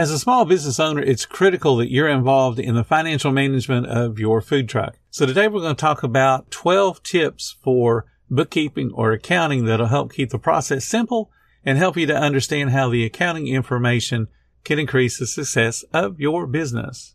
As a small business owner, it's critical that you're involved in the financial management of your food truck. So today we're going to talk about 12 tips for bookkeeping or accounting that'll help keep the process simple and help you to understand how the accounting information can increase the success of your business.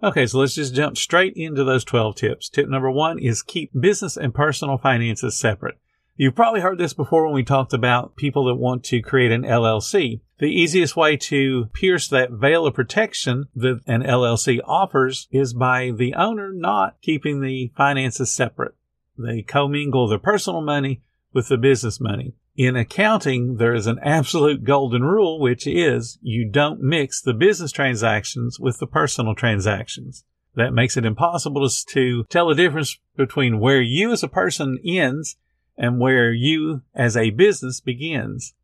Okay, so let's just jump straight into those 12 tips. Tip number one is keep business and personal finances separate. You've probably heard this before when we talked about people that want to create an LLC. The easiest way to pierce that veil of protection that an LLC offers is by the owner not keeping the finances separate. They commingle their personal money with the business money. In accounting, there is an absolute golden rule, which is you don't mix the business transactions with the personal transactions. That makes it impossible to tell the difference between where you as a person ends and where you as a business begins.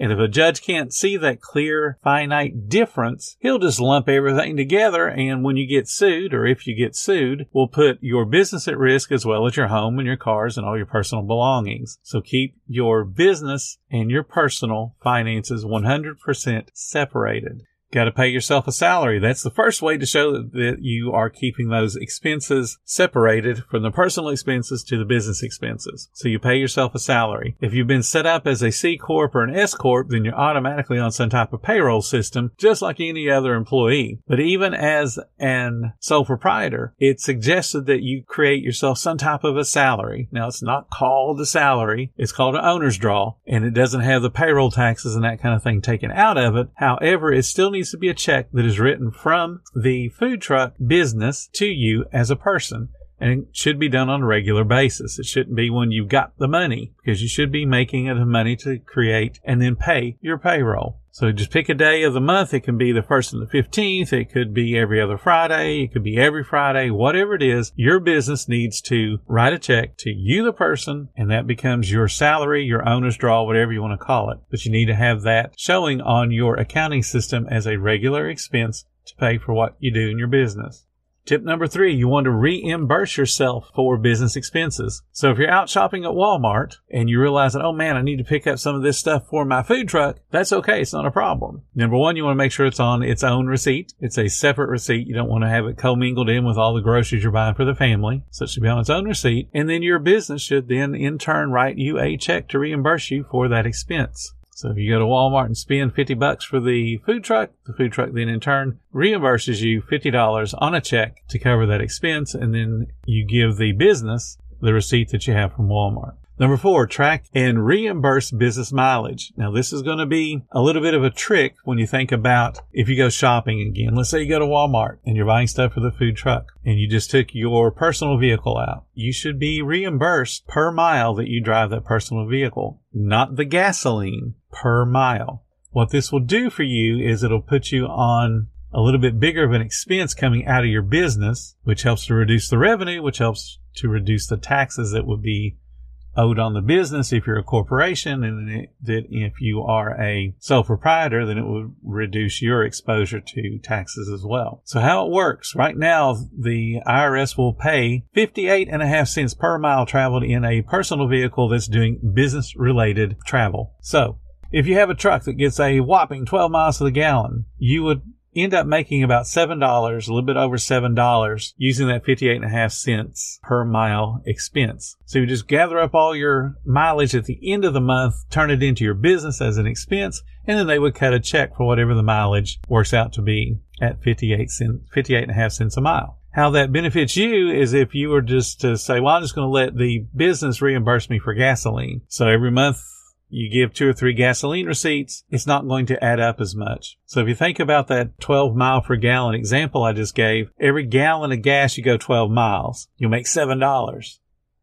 And if a judge can't see that clear, finite difference, he'll just lump everything together. And when you get sued, or if you get sued, will put your business at risk as well as your home and your cars and all your personal belongings. So keep your business and your personal finances 100% separated. Got to pay yourself a salary. That's the first way to show that you are keeping those expenses separated from the personal expenses to the business expenses. So you pay yourself a salary. If you've been set up as a C Corp or an S Corp, then you're automatically on some type of payroll system, just like any other employee. But even as an sole proprietor, it's suggested that you create yourself some type of a salary. Now it's not called a salary. It's called an owner's draw and it doesn't have the payroll taxes and that kind of thing taken out of it. However, it still needs needs to be a check that is written from the food truck business to you as a person. And it should be done on a regular basis. It shouldn't be when you've got the money because you should be making it money to create and then pay your payroll. So just pick a day of the month. It can be the first and the 15th. It could be every other Friday. It could be every Friday, whatever it is. Your business needs to write a check to you, the person, and that becomes your salary, your owner's draw, whatever you want to call it. But you need to have that showing on your accounting system as a regular expense to pay for what you do in your business. Tip number three, you want to reimburse yourself for business expenses. So if you're out shopping at Walmart and you realize that, oh man, I need to pick up some of this stuff for my food truck, that's okay. It's not a problem. Number one, you want to make sure it's on its own receipt. It's a separate receipt. You don't want to have it commingled in with all the groceries you're buying for the family. So it should be on its own receipt. And then your business should then in turn write you a check to reimburse you for that expense. So if you go to Walmart and spend 50 bucks for the food truck, the food truck then in turn reimburses you $50 on a check to cover that expense. And then you give the business the receipt that you have from Walmart. Number four, track and reimburse business mileage. Now, this is going to be a little bit of a trick when you think about if you go shopping again. Let's say you go to Walmart and you're buying stuff for the food truck and you just took your personal vehicle out. You should be reimbursed per mile that you drive that personal vehicle, not the gasoline per mile. What this will do for you is it'll put you on a little bit bigger of an expense coming out of your business, which helps to reduce the revenue, which helps to reduce the taxes that would be owed on the business if you're a corporation and that if you are a sole proprietor, then it would reduce your exposure to taxes as well. So how it works right now, the IRS will pay 58 and a half cents per mile traveled in a personal vehicle that's doing business related travel. So if you have a truck that gets a whopping 12 miles to the gallon, you would end up making about $7, a little bit over $7 using that 58 and a half cents per mile expense. So you just gather up all your mileage at the end of the month, turn it into your business as an expense, and then they would cut a check for whatever the mileage works out to be at 58 cents, 58 and a half cents a mile. How that benefits you is if you were just to say, well, I'm just going to let the business reimburse me for gasoline. So every month you give two or three gasoline receipts, it's not going to add up as much. So if you think about that 12 mile per gallon example I just gave, every gallon of gas you go 12 miles, you'll make $7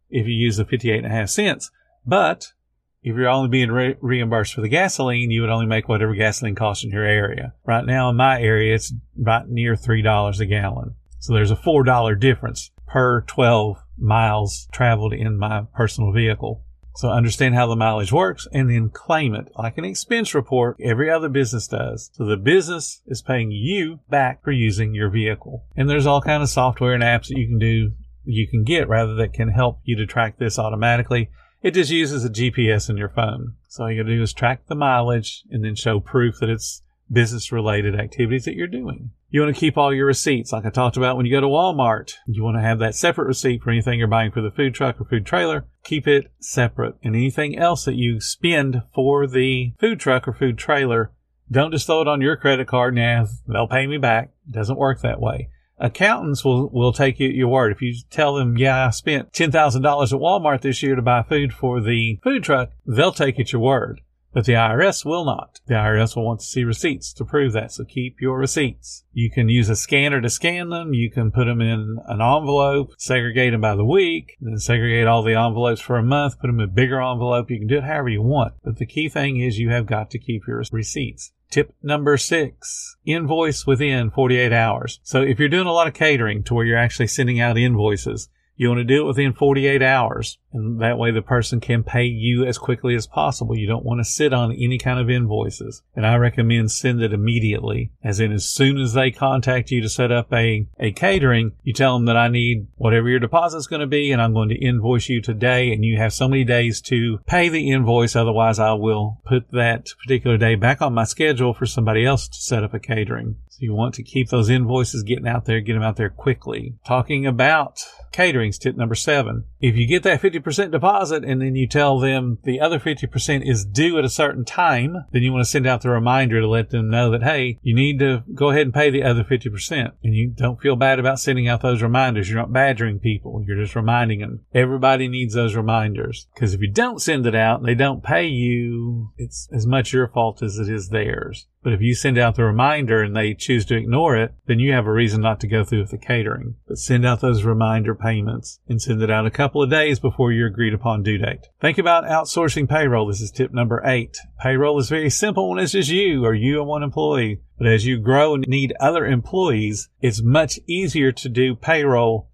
if you use the 58 and a half cents. But if you're only being re- reimbursed for the gasoline, you would only make whatever gasoline costs in your area. Right now in my area, it's about near $3 a gallon. So there's a $4 difference per 12 miles traveled in my personal vehicle. So understand how the mileage works and then claim it like an expense report every other business does. So the business is paying you back for using your vehicle. And there's all kind of software and apps that you can do, you can get rather that can help you to track this automatically. It just uses a GPS in your phone. So all you gotta do is track the mileage and then show proof that it's business related activities that you're doing. You want to keep all your receipts, like I talked about when you go to Walmart. You want to have that separate receipt for anything you're buying for the food truck or food trailer. Keep it separate. And anything else that you spend for the food truck or food trailer, don't just throw it on your credit card and they'll pay me back. It doesn't work that way. Accountants will, will take you at your word. If you tell them, yeah, I spent $10,000 at Walmart this year to buy food for the food truck, they'll take it your word. But the IRS will not. The IRS will want to see receipts to prove that. So keep your receipts. You can use a scanner to scan them. You can put them in an envelope, segregate them by the week, then segregate all the envelopes for a month, put them in a bigger envelope. You can do it however you want. But the key thing is you have got to keep your receipts. Tip number six, invoice within 48 hours. So if you're doing a lot of catering to where you're actually sending out invoices, you want to do it within 48 hours. And that way the person can pay you as quickly as possible. You don't want to sit on any kind of invoices. And I recommend send it immediately. As in, as soon as they contact you to set up a, a catering, you tell them that I need whatever your deposit is going to be and I'm going to invoice you today. And you have so many days to pay the invoice. Otherwise I will put that particular day back on my schedule for somebody else to set up a catering. So you want to keep those invoices getting out there, get them out there quickly. Talking about caterings, tip number seven. If you get that 50% deposit and then you tell them the other 50% is due at a certain time, then you want to send out the reminder to let them know that, hey, you need to go ahead and pay the other 50%. And you don't feel bad about sending out those reminders. You're not badgering people. You're just reminding them. Everybody needs those reminders. Because if you don't send it out and they don't pay you, it's as much your fault as it is theirs. But if you send out the reminder and they choose to ignore it, then you have a reason not to go through with the catering. But send out those reminder payments and send it out a couple of days before your agreed upon due date. Think about outsourcing payroll. This is tip number eight. Payroll is very simple when it's just you or you and one employee. But as you grow and need other employees, it's much easier to do payroll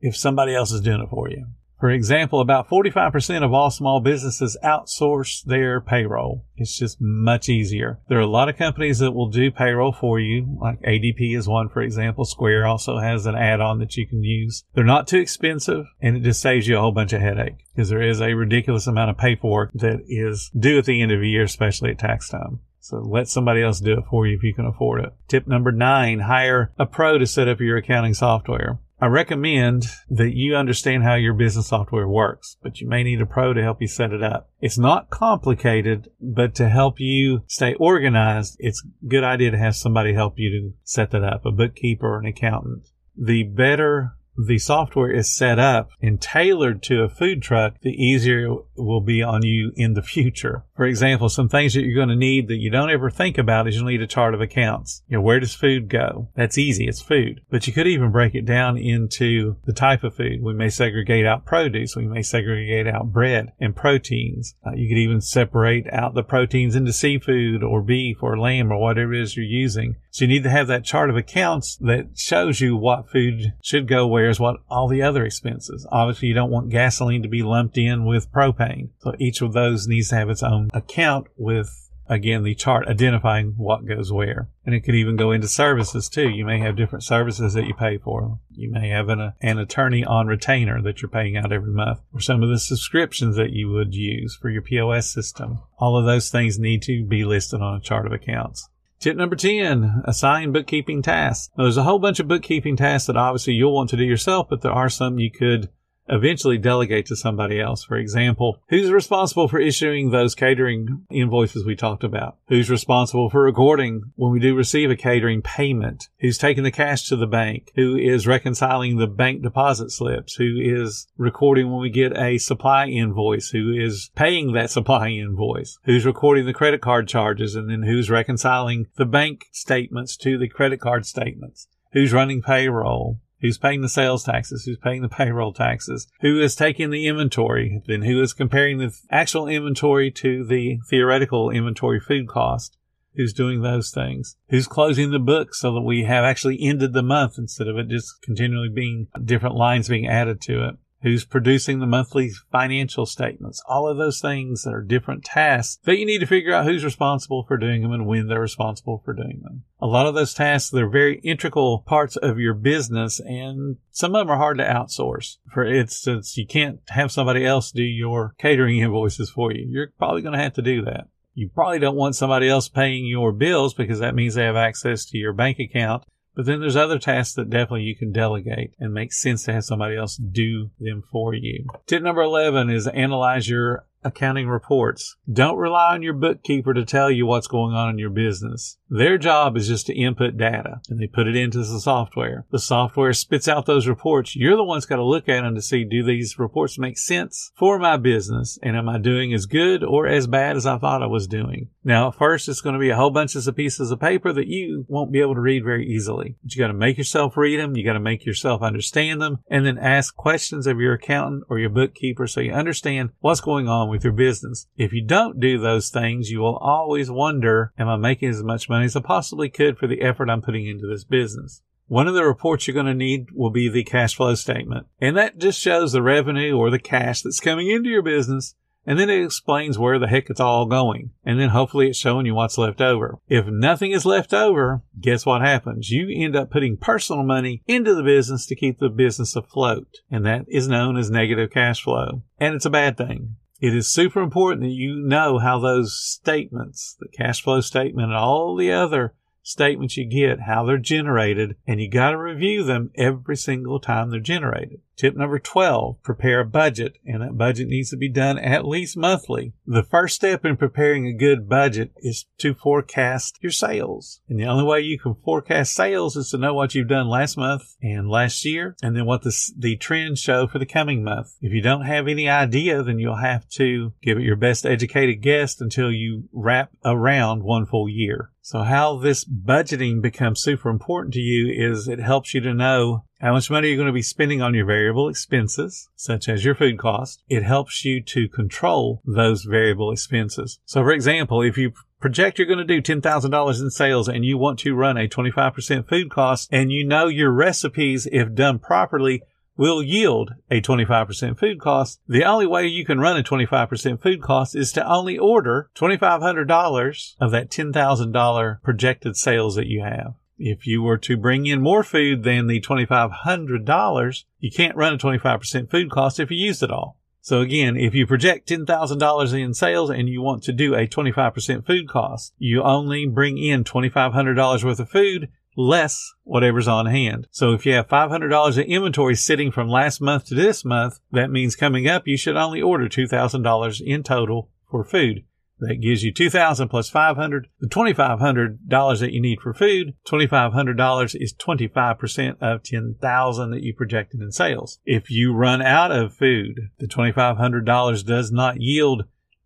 if somebody else is doing it for you. For example, about 45% of all small businesses outsource their payroll. It's just much easier. There are a lot of companies that will do payroll for you, like ADP is one, for example. Square also has an add-on that you can use. They're not too expensive and it just saves you a whole bunch of headache because there is a ridiculous amount of paperwork that is due at the end of the year, especially at tax time. So let somebody else do it for you if you can afford it. Tip number nine, hire a pro to set up your accounting software. I recommend that you understand how your business software works, but you may need a pro to help you set it up. It's not complicated, but to help you stay organized, it's a good idea to have somebody help you to set that up, a bookkeeper or an accountant. The better the software is set up and tailored to a food truck, the easier it will be on you in the future. For example, some things that you're going to need that you don't ever think about is you'll need a chart of accounts. You know, where does food go? That's easy. It's food. But you could even break it down into the type of food. We may segregate out produce. We may segregate out bread and proteins. Uh, you could even separate out the proteins into seafood or beef or lamb or whatever it is you're using. So you need to have that chart of accounts that shows you what food should go where is what all the other expenses. Obviously, you don't want gasoline to be lumped in with propane. So each of those needs to have its own account with again the chart identifying what goes where. And it could even go into services too. You may have different services that you pay for. You may have an, an attorney on retainer that you're paying out every month or some of the subscriptions that you would use for your pos system. All of those things need to be listed on a chart of accounts Tip number 10, assign bookkeeping tasks. Now, there's a whole bunch of bookkeeping tasks that obviously you'll want to do yourself, but there are some you could eventually delegate to somebody else. For example, who's responsible for issuing those catering invoices we talked about? Who's responsible for recording when we do receive a catering payment? Who's taking the cash to the bank? Who is reconciling the bank deposit slips? Who is recording when we get a supply invoice? Who is paying that supply invoice? Who's recording the credit card charges? And then who's reconciling the bank statements to the credit card statements? Who's running payroll? Who's paying the sales taxes, who's paying the payroll taxes, who is taking the inventory, then who is comparing the actual inventory to the theoretical inventory food cost, who's doing those things, who's closing the book so that we have actually ended the month instead of it just continually being different lines being added to it who's producing the monthly financial statements, all of those things that are different tasks that you need to figure out who's responsible for doing them and when they're responsible for doing them. A lot of those tasks, they're very integral parts of your business and some of them are hard to outsource. For instance, you can't have somebody else do your catering invoices for you. You're probably going to have to do that. You probably don't want somebody else paying your bills because that means they have access to your bank account but then there's other tasks that definitely you can delegate and make sense to have somebody else do them for you. Tip number 11 is analyze your accounting reports. Don't rely on your bookkeeper to tell you what's going on in your business. Their job is just to input data and they put it into the software. The software spits out those reports. You're the one's got to look at them to see do these reports make sense for my business and am I doing as good or as bad as I thought I was doing? Now, first it's going to be a whole bunch of pieces of paper that you won't be able to read very easily. But you got to make yourself read them. You got to make yourself understand them and then ask questions of your accountant or your bookkeeper so you understand what's going on with your business. If you don't do those things, you will always wonder, am I making as much money as I possibly could for the effort I'm putting into this business? One of the reports you're going to need will be the cash flow statement. And that just shows the revenue or the cash that's coming into your business and then it explains where the heck it's all going. And then hopefully it's showing you what's left over. If nothing is left over, guess what happens? You end up putting personal money into the business to keep the business afloat. And that is known as negative cash flow. And it's a bad thing. It is super important that you know how those statements, the cash flow statement and all the other statements you get, how they're generated, and you got to review them every single time they're generated. Tip number 12, prepare a budget, and that budget needs to be done at least monthly. The first step in preparing a good budget is to forecast your sales. And the only way you can forecast sales is to know what you've done last month and last year, and then what the, the trends show for the coming month. If you don't have any idea, then you'll have to give it your best educated guess until you wrap around one full year. So how this budgeting becomes super important to you is it helps you to know how much money are you're going to be spending on your variable expenses, such as your food cost. It helps you to control those variable expenses. So for example, if you project you're going to do $10,000 in sales and you want to run a 25% food cost and you know your recipes, if done properly, will yield a 25% food cost. The only way you can run a 25% food cost is to only order $2,500 of that $10,000 projected sales that you have. If you were to bring in more food than the $2,500, you can't run a 25% food cost if you used it all. So again, if you project $10,000 in sales and you want to do a 25% food cost, you only bring in $2,500 worth of food less whatever's on hand. So if you have $500 in inventory sitting from last month to this month, that means coming up you should only order $2,000 in total for food. That gives you 2000 plus 500, the $2,500 that you need for food. $2,500 is 25% of 10,000 that you projected in sales. If you run out of food, the $2,500 does not yield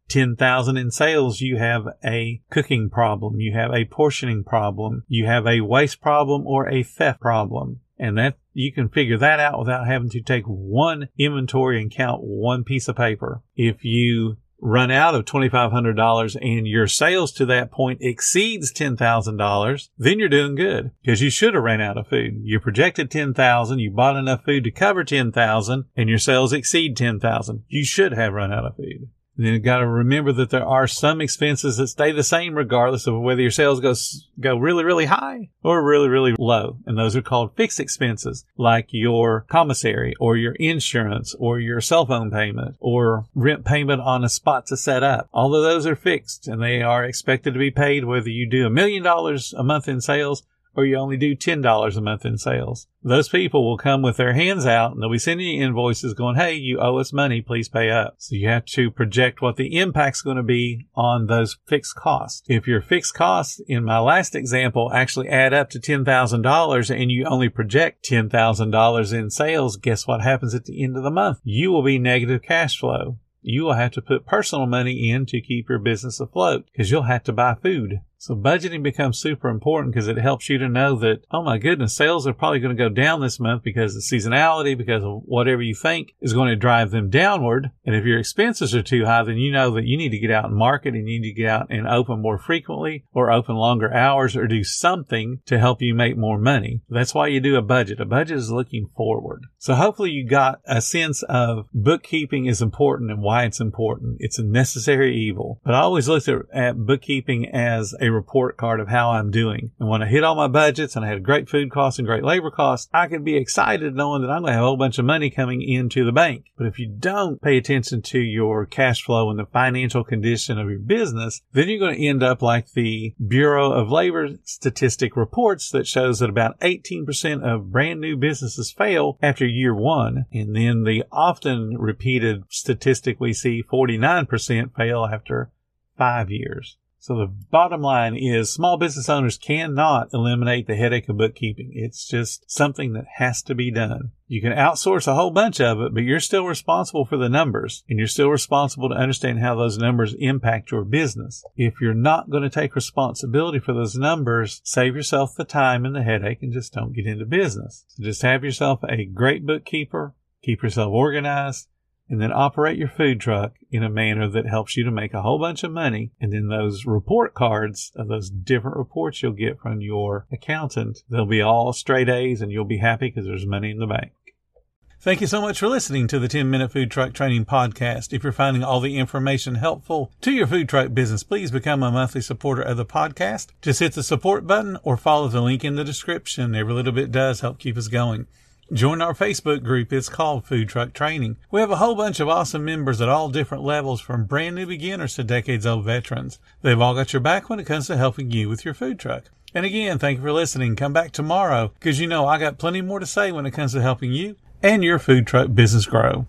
10,000 in sales, you have a cooking problem, you have a portioning problem, you have a waste problem or a theft problem. And that you can figure that out without having to take one inventory and count one piece of paper. If you run out of $2,500 and your sales to that point exceeds $10,000, then you're doing good because you should have ran out of food. You projected 10,000, you bought enough food to cover 10,000 and your sales exceed 10,000. You should have run out of food. Then you got to remember that there are some expenses that stay the same regardless of whether your sales go go really really high or really really low, and those are called fixed expenses, like your commissary or your insurance or your cell phone payment or rent payment on a spot to set up. All of those are fixed and they are expected to be paid whether you do a million dollars a month in sales or you only do $10 a month in sales. Those people will come with their hands out and they'll be sending you invoices going, Hey, you owe us money. Please pay up. So you have to project what the impact's going to be on those fixed costs. If your fixed costs in my last example actually add up to $10,000 and you only project $10,000 in sales, guess what happens at the end of the month? You will be negative cash flow you will have to put personal money in to keep your business afloat because you'll have to buy food. So budgeting becomes super important because it helps you to know that, oh my goodness, sales are probably going to go down this month because of seasonality, because of whatever you think is going to drive them downward. And if your expenses are too high, then you know that you need to get out and market and you need to get out and open more frequently or open longer hours or do something to help you make more money. That's why you do a budget. A budget is looking forward. So hopefully you got a sense of bookkeeping is important and why it's important. It's a necessary evil. But I always looked at, at bookkeeping as a report card of how I'm doing. And when I hit all my budgets and I had great food costs and great labor costs, I could be excited knowing that I'm going to have a whole bunch of money coming into the bank. But if you don't pay attention to your cash flow and the financial condition of your business, then you're going to end up like the Bureau of Labor statistic reports that shows that about 18% of brand new businesses fail after year one. And then the often repeated statistic we see 49% fail after five years. So the bottom line is small business owners cannot eliminate the headache of bookkeeping. It's just something that has to be done. You can outsource a whole bunch of it, but you're still responsible for the numbers and you're still responsible to understand how those numbers impact your business. If you're not going to take responsibility for those numbers, save yourself the time and the headache and just don't get into business. So just have yourself a great bookkeeper, keep yourself organized, and then operate your food truck in a manner that helps you to make a whole bunch of money. And then those report cards of those different reports you'll get from your accountant, they'll be all straight A's and you'll be happy because there's money in the bank. Thank you so much for listening to the 10 Minute Food Truck Training Podcast. If you're finding all the information helpful to your food truck business, please become a monthly supporter of the podcast. Just hit the support button or follow the link in the description. Every little bit does help keep us going. Join our Facebook group. It's called Food Truck Training. We have a whole bunch of awesome members at all different levels from brand new beginners to decades old veterans. They've all got your back when it comes to helping you with your food truck. And again, thank you for listening. Come back tomorrow because you know I got plenty more to say when it comes to helping you and your food truck business grow.